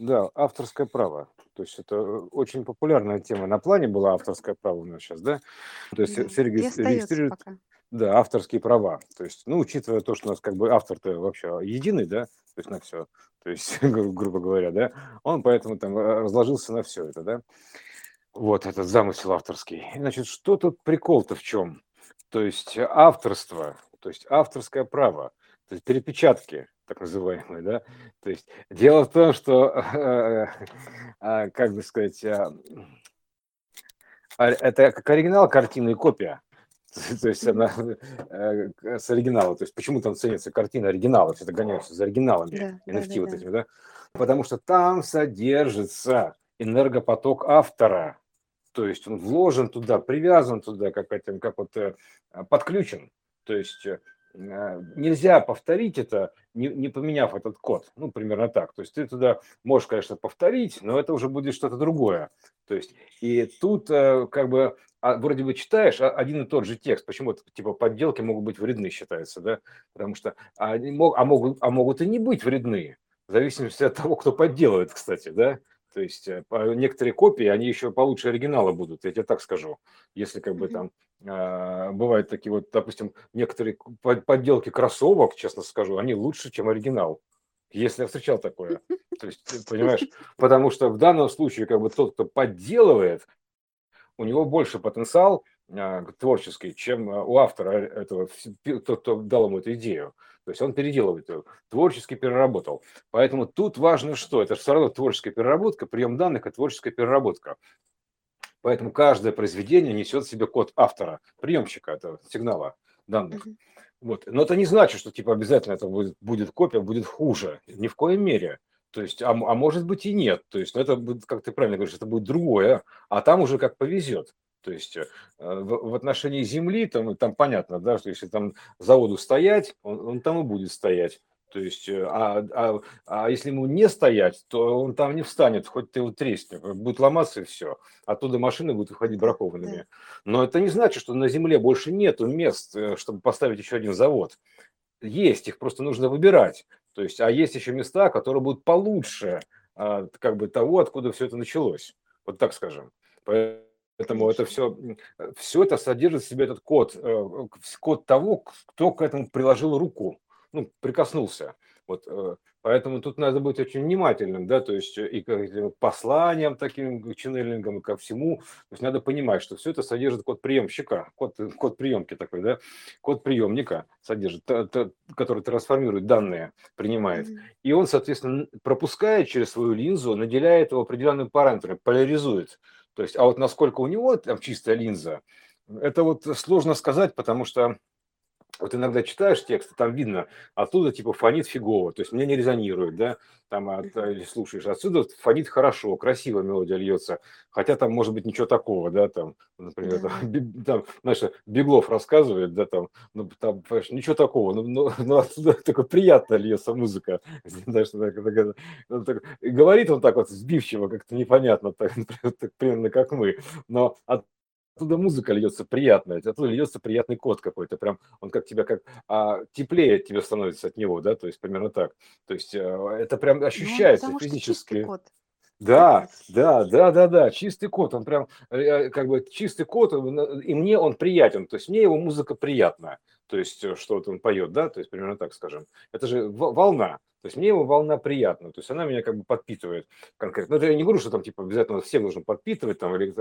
Да, авторское право. То есть это э, очень популярная тема. На плане была авторское право у нас сейчас, да? То есть Да, все регистрируют, пока. да, авторские права. То есть, ну, учитывая то, что у нас как бы автор-то вообще единый, да, то есть на все, то есть, гру- грубо говоря, да, он поэтому там э, разложился на все это, да. Вот этот замысел авторский. Значит, что тут прикол-то в чем? То есть авторство, то есть авторское право, то есть перепечатки, так называемые, да. То есть дело в том, что, э, а, как бы сказать, а, это как оригинал картины и копия. То есть она э, с оригинала. То есть почему там ценится картина оригинала? Все это гоняются за оригиналами, Да, NFT вот этими, да? Потому что там содержится энергопоток автора. То есть он вложен туда, привязан туда, как, этим, как вот э, подключен. То есть э, э, нельзя повторить это, не, не поменяв этот код. Ну, примерно так. То есть ты туда можешь, конечно, повторить, но это уже будет что-то другое. То есть и тут э, как бы а, вроде бы читаешь а, один и тот же текст. Почему-то типа подделки могут быть вредны, считается, да? Потому что они мог, а, могут, а могут и не быть вредны, в зависимости от того, кто подделывает, кстати, да? То есть э, некоторые копии, они еще получше оригинала будут, я тебе так скажу. Если как бы там а, бывают такие вот, допустим, некоторые подделки кроссовок, честно скажу, они лучше, чем оригинал. Если я встречал такое. То есть, понимаешь, потому что в данном случае как бы тот, кто подделывает, у него больше потенциал а, творческий, чем а, у автора этого, вс- пи- тот, кто дал ему эту идею. То есть он переделывает ее, творчески переработал. Поэтому тут важно что? Это же все равно творческая переработка, прием данных и творческая переработка. Поэтому каждое произведение несет в себе код автора, приемщика этого сигнала данных. Мгм. Вот. Но это не значит, что типа обязательно это будет, будет копия, будет хуже. Ни в коем мере. То есть, а, а может быть и нет. То есть, ну, это будет, как ты правильно говоришь, это будет другое, а там уже как повезет. То есть э, в, в отношении земли там, там понятно, да, что если там заводу стоять, он, он там и будет стоять. То есть, э, а, а, а если ему не стоять, то он там не встанет, хоть ты его тресни, будет ломаться и все. Оттуда машины будут выходить бракованными. Но это не значит, что на Земле больше нету мест, э, чтобы поставить еще один завод. Есть, их просто нужно выбирать. То есть, а есть еще места, которые будут получше а, как бы того, откуда все это началось. Вот так скажем. Поэтому это Конечно. все, все это содержит в себе этот код, э, код того, кто к этому приложил руку, ну, прикоснулся. Вот, э, поэтому тут надо быть очень внимательным, да, то есть э, и к посланиям таким, к ченнелингам, и ко всему. То есть надо понимать, что все это содержит код приемщика, код, код приемки такой, да, код приемника содержит, который трансформирует данные, принимает. И он, соответственно, пропускает через свою линзу, наделяет его определенными параметрами, поляризует. То есть, а вот насколько у него там чистая линза, это вот сложно сказать, потому что вот иногда читаешь текст, там видно, оттуда типа фонит фигово, то есть мне не резонирует, да, там от, или слушаешь, отсюда фонит хорошо, красиво мелодия льется, хотя там может быть ничего такого, да, там, например, там, Да. Би- там, знаешь, Беглов рассказывает, да, там, ну, там, понимаешь, ничего такого, но, но, но оттуда такое приятно льется музыка, знаешь, так- так- ну, так- и говорит он так вот сбивчиво, как-то непонятно, так, так примерно как мы, но оттуда музыка льется приятная, оттуда льется приятный код какой-то, прям он как тебя как а, теплее тебе становится от него, да, то есть примерно так. То есть э, это прям Ну, ощущается чистый физически. код. Да, да, да, да, да, чистый код, он прям э, э, как бы чистый он, э, и мне он приятен, то есть мне его музыка приятна, то есть э, что вот он поет, да, то есть примерно так скажем. Это же во- волна, то есть мне его волна приятна, то есть она меня как бы подпитывает конкретно. Ну, это я не говорю, что там типа обязательно всем нужно подпитывать, там, или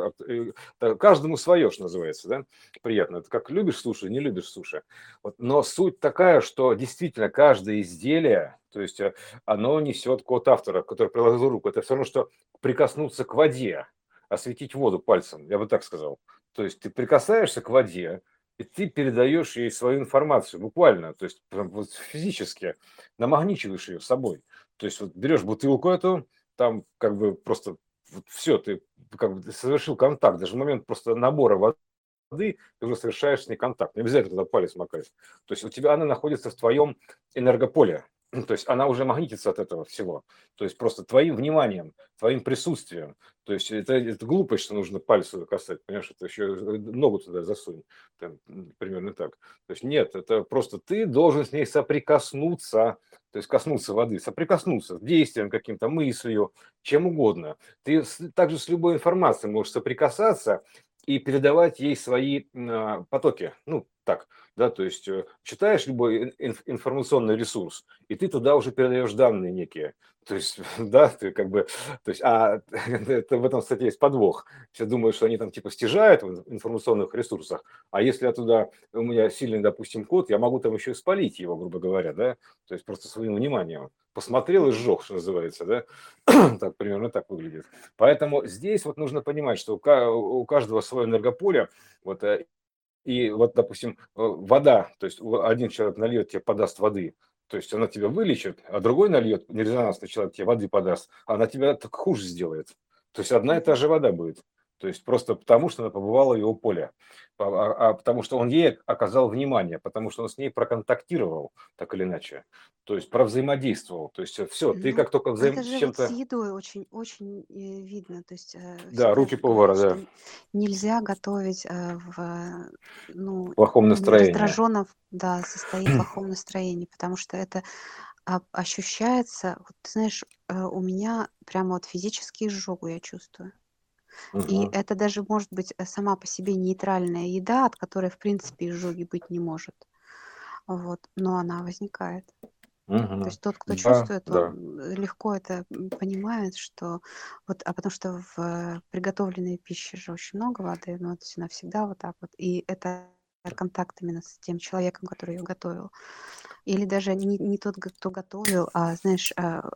э, каждому свое, что называется, да, приятно. Это как любишь суши, не любишь суши. Вот. Но суть такая, что действительно каждое изделие, то есть э, оно несет код автора, который приложил руку. Это все равно, что прикоснуться к воде, осветить воду пальцем, я бы так сказал. То есть ты прикасаешься к воде, и ты передаешь ей свою информацию буквально, то есть прям вот физически намагничиваешь ее с собой. То есть вот берешь бутылку эту, там как бы просто вот все, ты как бы совершил контакт, даже в момент просто набора воды ты уже совершаешь с ней контакт. Не обязательно туда палец макать. То есть у тебя она находится в твоем энергополе. То есть она уже магнитится от этого всего. То есть просто твоим вниманием, твоим присутствием. То есть это, это глупость, что нужно пальцем касать, понимаешь, это еще ногу туда засунь, там, примерно так. То есть нет, это просто ты должен с ней соприкоснуться, то есть коснуться воды, соприкоснуться с действием каким-то, мыслью, чем угодно. Ты также с любой информацией можешь соприкасаться и передавать ей свои а, потоки. Ну, так, да, то есть э, читаешь любой информационный ресурс, и ты туда уже передаешь данные некие. То есть, да, ты как бы, то есть, а это в этом, кстати, есть подвох. Все думают, что они там типа стяжают в информационных ресурсах, а если я туда, у меня сильный, допустим, код, я могу там еще и спалить его, грубо говоря, да, то есть просто своим вниманием. Посмотрел и сжег, что называется, да, так примерно так выглядит. Поэтому здесь вот нужно понимать, что у каждого свое энергополе, вот э, и вот, допустим, э, вода, то есть один человек нальет тебе, подаст воды, то есть она тебя вылечит, а другой нальет, нерезонансный человек тебе воды подаст, она тебя так хуже сделает. То есть одна и та же вода будет. То есть просто потому, что она побывала в его поле, а, а потому что он ей оказал внимание, потому что он с ней проконтактировал, так или иначе. То есть провзаимодействовал. То есть все, ты Ну, как только взаим... с же вот чем-то... с едой очень, очень э, видно. То есть э, Да, руки повара, да, нельзя готовить э, в, ну, плохом настроении. раздраженном, да, состоянии, плохом настроении, потому что это ощущается, вот, ты знаешь, э, у меня прямо вот физически изжогу я чувствую. И это даже может быть э, сама по себе нейтральная еда, от которой, в принципе, изжоги быть не может. Вот, но она возникает. То Мгм. есть тот, кто Да, чувствует, да. он легко это понимает, что вот, а потому что в э, приготовленной пище же очень много воды, но это она всегда вот так вот. И это контакт именно с тем человеком, который ее готовил. Или даже не, не тот, кто готовил, а, знаешь, а,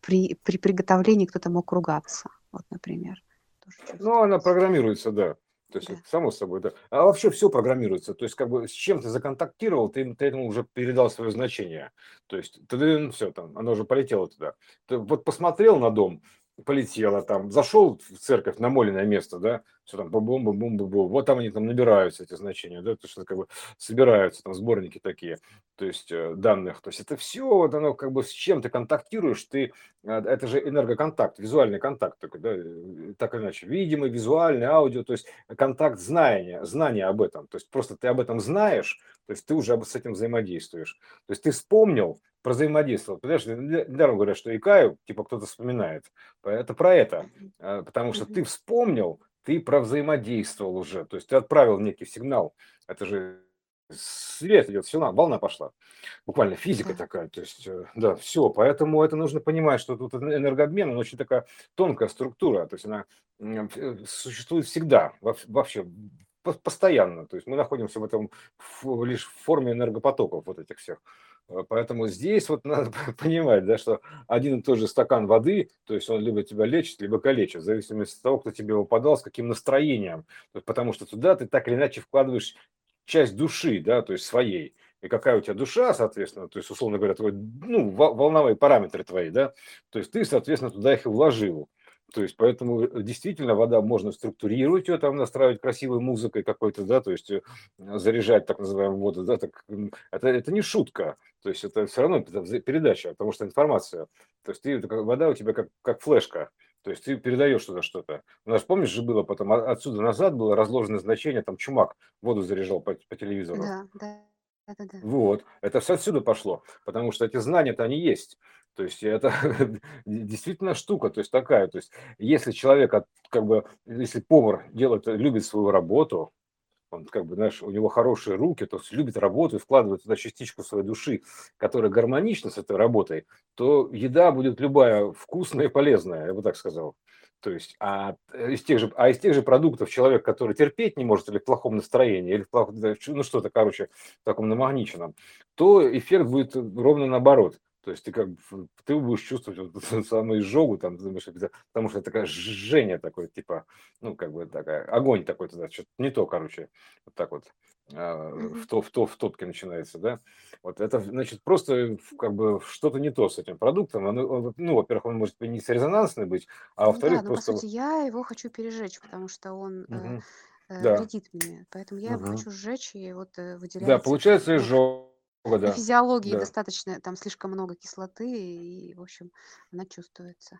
при, при приготовлении кто-то мог ругаться, вот, например, тоже Ну, она чувствуется. программируется, да. То есть, Да. само собой, да. А вообще все программируется. То есть, как бы с чем ты законтактировал, ты, ты этому уже передал свое значение. То есть, ты все там, оно уже полетело туда. Ты вот посмотрел на дом, полетело там, зашел в церковь, намоленное место, да, все там бум бум бум бум бум вот там они там набираются, эти значения, да, то есть, как бы собираются там сборники такие, то есть, э, данных. То есть, это все, вот оно как бы с чем ты контактируешь, ты а, это же энергоконтакт, визуальный контакт такой, да, э, так или иначе, видимый, визуальный, аудио, то есть контакт знания, знания об этом, то есть просто ты об этом знаешь, то есть ты уже с этим взаимодействуешь, то есть ты вспомнил, про взаимодействовал, понимаешь, недаром говорят, что икаю, типа кто-то вспоминает, это про это, а, потому что ты вспомнил, ты про взаимодействовал уже, то есть ты отправил некий сигнал, это же свет идет, все, волна пошла буквально физика такая, то есть, э, да, все, поэтому это нужно понимать, что тут эн- энергообмен, он очень такая тонкая структура, то есть она э, существует всегда, во- вообще, по- постоянно, то есть мы находимся в этом лишь в форме энергопотоков вот этих всех. Э, Поэтому здесь вот надо понимать, да, что один и тот же стакан воды, то есть он либо тебя лечит, либо калечит, в зависимости от того, кто тебе его подал, с каким настроением. Потому что туда ты так или иначе вкладываешь часть души, да, то есть своей. И какая у тебя душа, соответственно, то есть, условно говоря, твой, ну, во- волновые параметры твои, да, то есть ты, соответственно, туда их и вложил. То есть, поэтому э, действительно вода можно структурировать ее, там настраивать красивой музыкой какой-то, да, то есть э, заряжать так называемую воду, да, так, это, это не шутка, то есть это все равно передача, потому что информация, то есть ты, вода у тебя как, как флешка, то есть ты передаешь туда что-то. У нас, помнишь, же было потом, а- отсюда назад было разложено значение, там чумак воду заряжал по, по телевизору. Да, да, да, да, да. Вот, это все отсюда пошло, потому что эти знания-то они есть. То есть это действительно штука, то есть такая, то есть если человек, как бы, если повар делает, любит свою работу, он как бы, знаешь, у него хорошие руки, то есть любит работу и вкладывает туда частичку своей души, которая гармонична с этой работой, то еда будет любая вкусная и полезная, я бы так сказал. То есть, а из тех же, а из тех же продуктов человек, который терпеть не может или в плохом настроении, или в плохом, ну что-то, короче, в таком намагниченном, то эффект будет ровно наоборот. То есть ты как бы, ты будешь чувствовать вот эту самую изжогу, там, думаешь, потому что это такое жжение такое, типа, ну, как бы такая, огонь такой туда, что-то не то, короче, вот так вот а, в, то, в, то, в топке начинается, да. Вот это, значит, просто как бы что-то не то с этим продуктом. Оно, он, ну, во-первых, он может не резонансный быть, а Ну да, во-вторых, но по просто... сути я его хочу пережечь, потому что он Мгм. э, Да. вредит мне. Поэтому я его Мгм. хочу сжечь, и вот э, Да, выделяется как получается вот На да, физиологии да. достаточно, там слишком много кислоты, и, в общем, она чувствуется.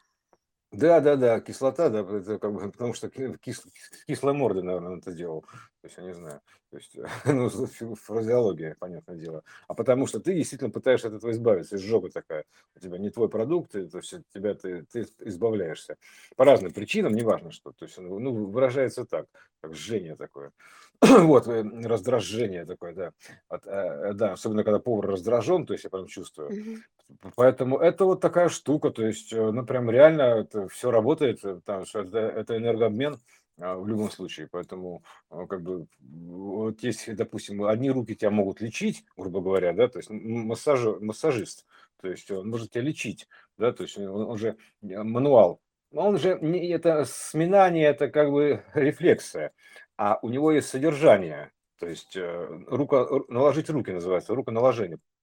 Да-да-да, кислота, да, это как бы потому что ки кис кислой мордой, наверно, он это делал. То есть я не знаю. То есть, ну, фразеология, понятное дело. А потому что ты действительно пытаешься от этого избавиться, изжога такая. У тебя не твой продукт, и то есть от тебя ты ты избавляешься. По разным причинам, неважно что. То есть, ну, ну, выражается так, как жжение такое. Вот, э, раздражение такое, да. От, э, да, особенно когда повар раздражен, то есть я прям чувствую. Поэтому это вот такая штука, то есть, э, ну, прям реально это все работает, потому что это это энергообмен, в любом случае. Поэтому, а, как бы, вот если, допустим, одни руки тебя могут лечить, грубо говоря, да, то есть м массажи массажист, то есть он может тебя лечить, да, то есть он он же, э, мануал. Он же не это сминание, это как бы рефлексия, а у него есть содержание. То есть, э, рука наложить руки называется, руконаложение ну, как,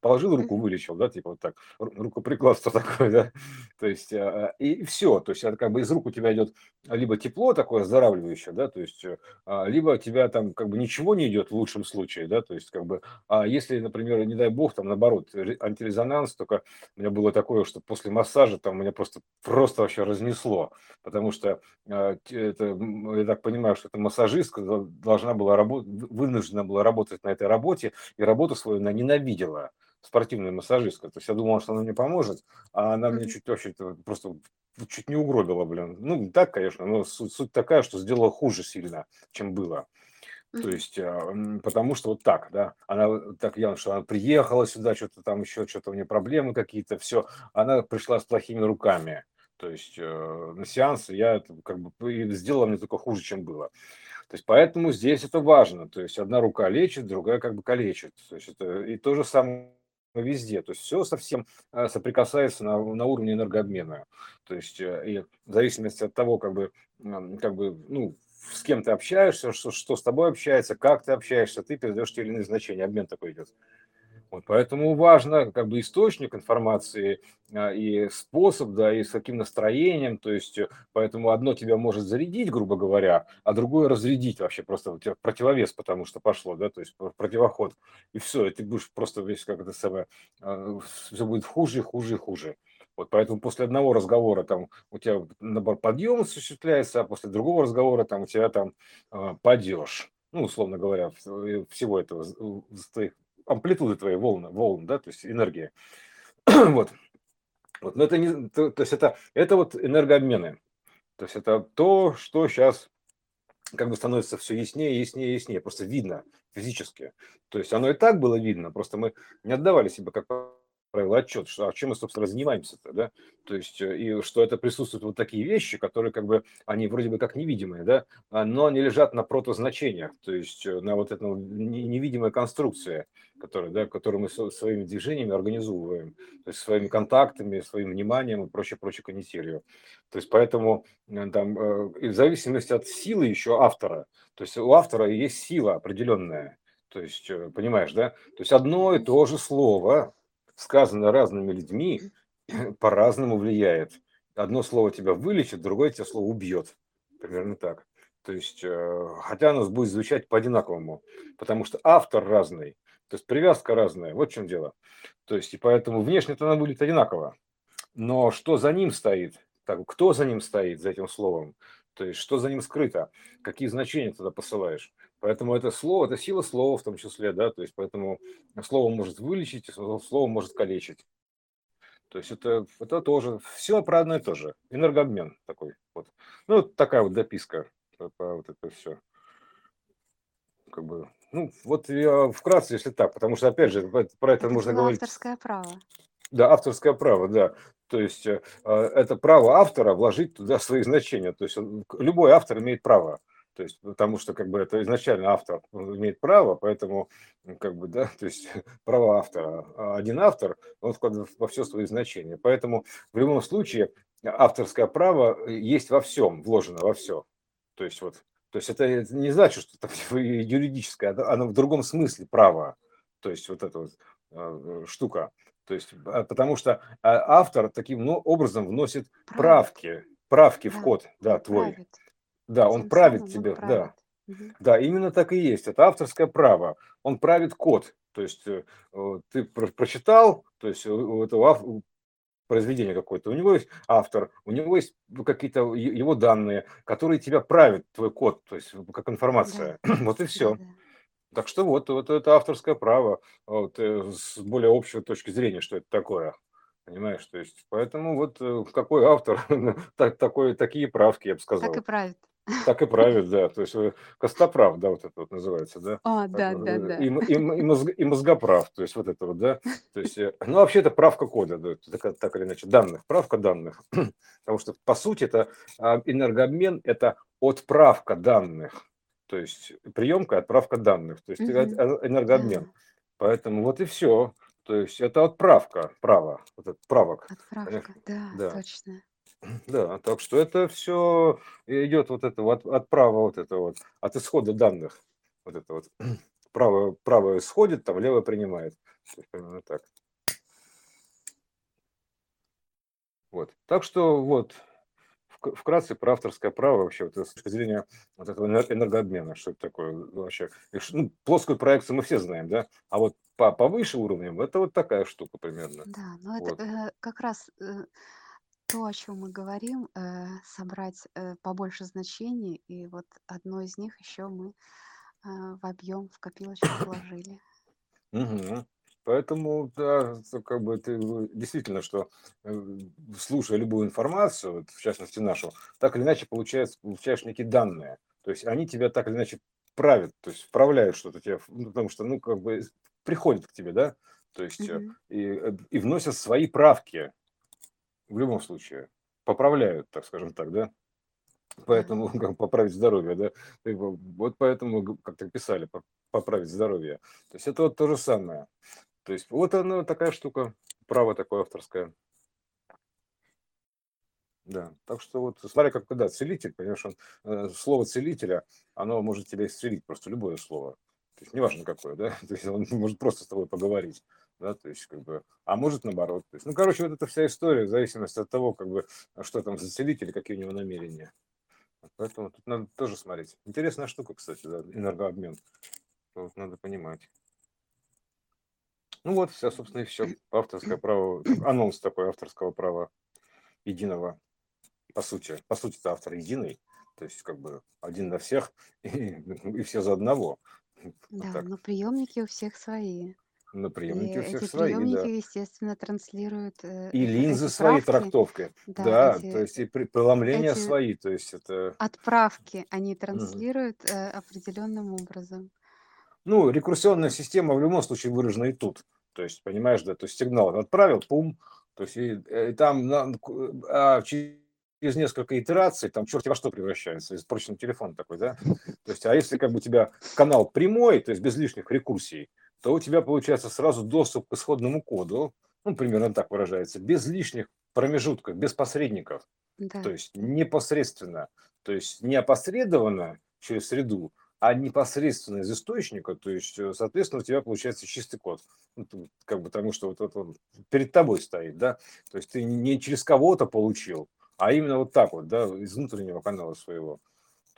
положил руку, вылечил, да, типа вот так, ру- рукоприкладство такое, да, то есть, а, и все, то есть, это как бы из рук у тебя идет либо тепло такое оздоравливающее, да, то есть, а, либо у тебя там как бы ничего не идет в лучшем случае, да, то есть, как бы, а если, например, не дай бог, там, наоборот, ре- антирезонанс, только у меня было такое, что после массажа там меня просто, просто вообще разнесло, потому что а, это, я так понимаю, что эта массажистка дол- должна была работать, вынуждена была работать на этой работе, и работу свою она ненавидела, спортивная массажистка. То есть я думал, что она мне поможет, а она мне чуть вообще просто чуть не угробила, блин. Ну, не так, конечно, но суть, суть такая, что сделала хуже сильно, чем было. То есть, м, потому что вот так, да, она так явно, что она приехала сюда, что-то там еще, что-то у нее проблемы какие-то, все, она пришла с плохими руками. То есть э, на сеанс я как бы сделала мне только хуже, чем было. То есть поэтому здесь это важно. То есть одна рука лечит, другая как бы калечит. То есть это и то же самое везде. То есть все совсем э, соприкасается на, на уровне энергообмена. То есть э, и в зависимости от того, как бы, как бы, ну, с кем ты общаешься, что, что с тобой общается, как ты общаешься, ты передаешь те или иные значения. Обмен такой идет. Вот, поэтому важно как бы источник информации а, и способ, да, и с каким настроением, то есть э, поэтому одно тебя может зарядить, грубо говоря, а другое разрядить вообще просто у тебя противовес, потому что пошло, да, то есть пр- противоход, и все, и ты будешь просто весь как это самое, все будет хуже, хуже, хуже. Вот поэтому после одного разговора там у тебя наоборот, подъем осуществляется, а после другого разговора там у тебя там а, падеж. Ну, условно говоря, всего этого, твоих амплитуды твоей волны, волн, да, то есть энергия. вот. вот. Но это не, то, то есть это, это вот энергообмены. То есть это то, что сейчас как бы становится все яснее, яснее, яснее. Просто видно физически. То есть оно и так было видно, просто мы не отдавали себе, как правило, отчет, что, а чем мы, собственно, занимаемся-то, да? То есть, э, и что это присутствуют вот такие вещи, которые как бы, они вроде бы как невидимые, да, а, но они лежат на протозначениях, то есть э, на вот этом не- невидимой конструкции, которая, да, которую мы своими движениями организовываем, то есть своими контактами, своим вниманием и прочее, прочее канителью. То есть поэтому э, там, и в зависимости от силы еще автора, то есть у автора есть сила определенная, то есть, понимаешь, да? То есть одно и то же слово, сказано разными людьми, по-разному влияет. Одно слово тебя вылечит, другое тебя слово убьет. Примерно так. То есть, э, хотя оно будет звучать по-одинаковому, потому что автор разный, то есть привязка разная, вот в чем дело. То есть, и поэтому внешне-то оно будет одинаково. Но что за ним стоит? Так, кто за ним стоит, за этим словом? То есть, что за ним скрыто? Какие значения туда посылаешь? Поэтому это слово, это сила слова в том числе, да, то есть поэтому слово может вылечить, слово может калечить. То есть это, это тоже все про одно и то же. Энергообмен такой. Вот. Ну, вот такая вот дописка по вот это все. Как бы, ну, вот я вкратце, если так, потому что, опять же, про про это Это можно говорить авторское право. да, авторское право, да. То есть э, это право автора вложить туда свои значения. То есть он- любой автор имеет право. То есть, потому что как бы это изначально автор имеет право, поэтому как бы, да, то есть право автора. А один автор, он вкладывает во все свои значения. Поэтому в любом случае авторское право э, есть во всем, вложено во все. То есть вот, то есть это не значит, что это юридическое, оно в другом смысле право. То есть вот эта вот э, штука. То есть, а, потому что а, автор таким ну, образом вносит правки, правки в код, да, твой. правит. Да, он Тем правит он тебе, да, правит. Мгм. да, именно так и есть. Это авторское право. Он правит код. То есть э, ты прочитал, то есть у этого произведение какое-то, у него есть автор, у него есть какие-то его данные, которые тебя правят, твой код, то есть как информация. Да. Вот и все. Да, да. Так что вот, вот это авторское право вот, э, с более общей точки зрения, что это такое. Понимаешь, то есть, поэтому вот э, какой автор, так, такой, такие правки, я бы сказал. Так и правит. Так и правит, да. То есть э, костоправ, да, вот это вот называется, да. А, да, да, да. И, и, и, мозг, и мозгоправ, то есть вот это вот, да. То есть, ну, вообще это правка кода, да, так, так или иначе, данных, правка данных. Потому что, по сути, это а, энергообмен – это отправка данных. То есть приемка, отправка данных. То есть угу. энергообмен. Да. Поэтому вот и все. То есть это отправка права, вот этот правок. Отправка, да, да, точно. Да, так что это все идет вот это вот от права вот это вот, от исхода данных. Вот это вот. Право, право исходит, там левое принимает. Примерно так. Вот. Так что вот, вкратце про авторское право вообще, вот, с точки зрения вот этого энергообмена, что это такое вообще. Ну, плоскую проекцию мы все знаем, да, а вот по повыше уровнем это вот такая штука примерно. Да, но это вот. э, как раз э, то, о чем мы говорим, э, собрать э, побольше значений, и вот одно из них еще мы э, в объем, в копилочку положили. Угу. Поэтому, да, как бы ты действительно, что слушая любую информацию, вот, в частности нашу, так или иначе получаешь, получаешь некие данные. То есть они тебя так или иначе правят, то есть вправляют что-то тебе, ну, потому что, ну, как бы приходят к тебе, да, то есть угу. и, и вносят свои правки в любом случае поправляют, так скажем так, да. Поэтому как поправить здоровье, да. Вот поэтому, как то писали, поправить здоровье. То есть это вот то же самое. То есть вот она такая штука, право такое авторское. Да, так что вот смотри, как когда целитель, понимаешь, он, э, слово целителя, оно может тебя исцелить, просто любое слово. То есть неважно какое, да, то есть он может просто с тобой поговорить да, то есть как бы, а может наоборот. То есть, ну, короче, вот эта вся история в зависимости от того, как бы, что там за целитель, какие у него намерения. Поэтому тут надо тоже смотреть. Интересная штука, кстати, да, энергообмен. Вот надо понимать. Ну вот, все, собственно, и все. Авторское право, анонс такой авторского права единого. По сути, по сути, это автор единый, то есть как бы один на всех и, и все за одного. Да, вот но приемники у всех свои. На приемнике у всех эти свои, приемники, да. естественно, транслируют э, И это- линзы эти свои, правки. трактовки. Да, Да, то эти, есть и при- преломления эти свои, то есть это... отправки они Мгм. транслируют э, определенным образом. Ну, рекурсионная система в любом случае выражена и тут. То есть, понимаешь, да, то есть сигнал отправил, пум, то есть и, э, и там на- а через несколько итераций там черт во что превращается, испорченный телефон такой, да? То есть, а если как бы у тебя канал прямой, то есть без лишних рекурсий, то у тебя получается сразу доступ к исходному коду, ну, примерно так выражается, без лишних промежутков, без посредников, Да. то есть непосредственно, то есть не опосредованно через среду, а непосредственно из источника, то есть, э, соответственно, у тебя получается чистый код, ну, как бы потому что вот, вот он перед тобой стоит, да, то есть ты не через кого-то получил, а именно вот так вот, да, из внутреннего канала своего.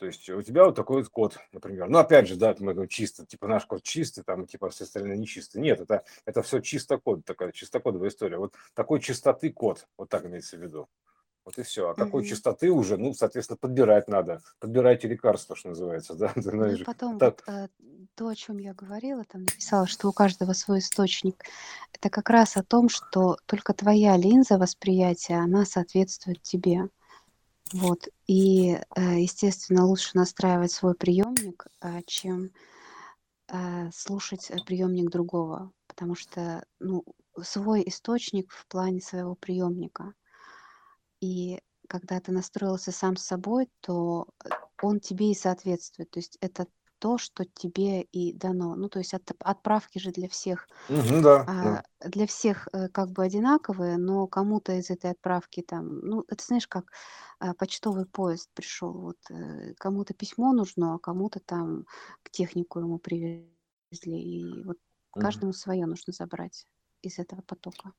То есть у тебя вот такой вот код, например. Ну, опять же, да, мы говорим чисто, типа наш код чистый, там, типа все остальные нечистые. Нет, это, это все чисто код, такая чистокодовая история. Вот такой чистоты код, вот так имеется в виду. Вот и все. А какой Мгм. чистоты уже, ну, соответственно, подбирать надо. Подбирайте лекарства, что называется, да. Ты Ну знаешь, потом так, вот э, то, о чем я говорила, там написала, что у каждого свой источник. Это как раз о том, что только твоя линза восприятия, она соответствует тебе. Вот. И, э, естественно, лучше настраивать свой приемник, э, чем э, слушать приемник другого, потому что ну, свой источник в плане своего приемника. И когда ты настроился сам с собой, то он тебе и соответствует. То есть это то, что тебе и дано. Ну, то есть от, отправки же для всех, Мгм, да, да. а, для всех э, как бы одинаковые, но кому-то из этой отправки там, ну, это знаешь, как а, почтовый поезд пришел, вот э, кому-то письмо нужно, а кому-то там к технику ему привезли, и вот Мгм. каждому свое нужно забрать из этого потока.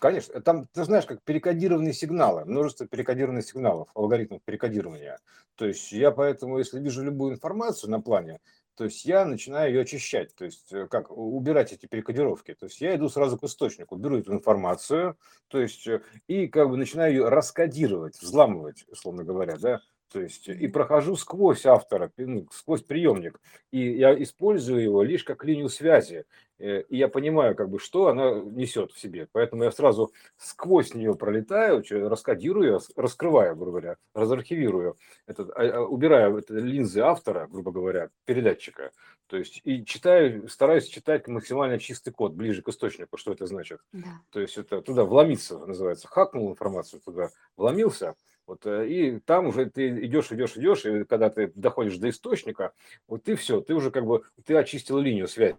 Конечно, там, ты знаешь, как перекодированные сигналы, множество перекодированных сигналов, алгоритмов перекодирования. То есть я поэтому, если вижу любую информацию на плане, то есть я начинаю ее очищать, то есть э, как убирать эти перекодировки. То есть я иду сразу к источнику, беру эту информацию, то есть э, и как бы начинаю ее раскодировать, взламывать, условно говоря, да, то есть и прохожу сквозь автора, ну, сквозь приемник, и я использую его лишь как линию связи, э, и я понимаю, как бы, что она несет в себе. Поэтому я сразу сквозь нее пролетаю, раскодирую, раскрываю, грубо говоря, разархивирую, этот, а, а, убираю это линзы автора, грубо говоря, передатчика, то есть и читаю, стараюсь читать максимально чистый код, ближе к источнику, что это значит. Да. То есть это туда вломиться, называется, хакнул информацию туда, вломился, вот, э, и там уже ты идешь, идешь, идешь, и когда ты доходишь до источника, вот ты все, ты уже как бы, ты очистил линию связи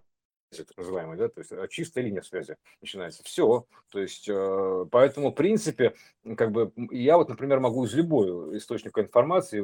так называемой, да, то есть э, чистая линия связи начинается. Все, то есть, э, поэтому, в принципе, как бы я вот, например, могу из любого источника информации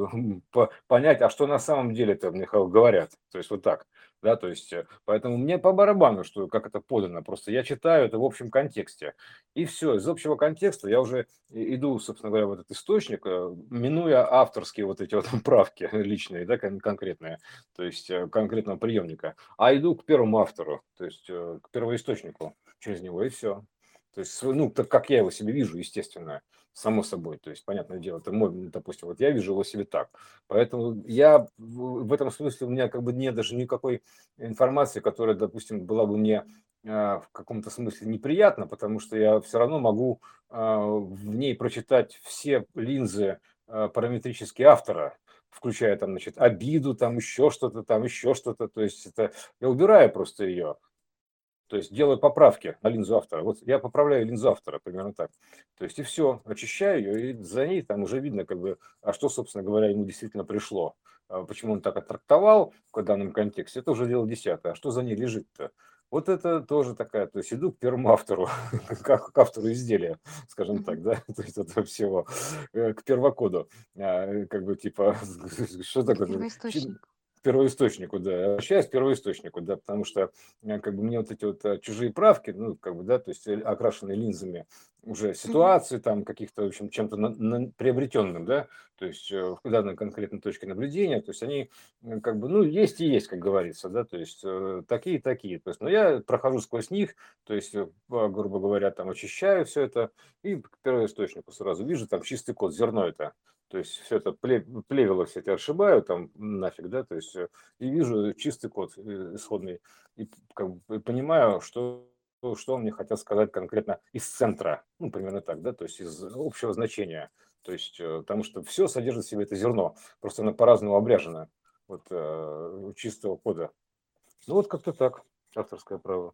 понять, а что на самом деле это мне говорят, то есть вот так да, то есть, э, поэтому мне по барабану, что как это подано, просто я читаю это в общем контексте, и все, из общего контекста я уже иду, собственно говоря, в этот источник, э, минуя авторские вот эти вот правки личные, да, конкретные, то есть э, конкретного приемника, а иду к первому автору, то есть к первоисточнику через него, и все. То есть, ну, так как я его себе вижу, естественно, само собой. То есть, понятное дело, это мой, допустим, вот я вижу его себе так. Поэтому я в этом смысле у меня как бы нет даже никакой информации, которая, допустим, была бы мне а, в каком-то смысле неприятна, потому что я все равно могу а, в ней прочитать все линзы а, параметрические автора, включая там, значит, обиду, там еще что-то, там еще что-то. То есть это я убираю просто ее. То есть делаю поправки на линзу автора. Вот я поправляю линзу автора, примерно так. То есть и все, очищаю ее, и за ней там уже видно, как бы, а что, собственно говоря, ему действительно пришло. А почему он так оттрактовал в данном контексте, это уже дело десятое. А что за ней лежит-то? Вот это тоже такая, то есть иду к первому автору, как к автору изделия, скажем так, да, то есть этого всего, э, к первокоду, а, как бы типа, что такое? Первоисточник первоисточнику, да, обращаюсь к первоисточнику, да, потому что э, как бы мне вот эти вот э, чужие правки, ну, как бы, да, то есть э, окрашенные линзами уже ситуации, там, каких-то, в общем, чем-то на, на, приобретенным, да, то есть в данной конкретной точке наблюдения, то есть они как бы, ну, есть и есть, как говорится, да, то есть такие-такие, то есть, но я прохожу сквозь них, то есть, грубо говоря, там, очищаю все это и к первоисточнику сразу вижу, там, чистый код, зерно это, то есть все это плевело все эти ошибаю там нафиг, да, то есть э, и вижу чистый код э, исходный и как бы понимаю, что что мне хотел сказать конкретно из центра, ну, примерно так, да, то есть из общего значения, то есть, э, потому что все содержит в себе это зерно, просто оно по-разному обряжено, вот, чистого кода. Ну, вот как-то так, авторское право.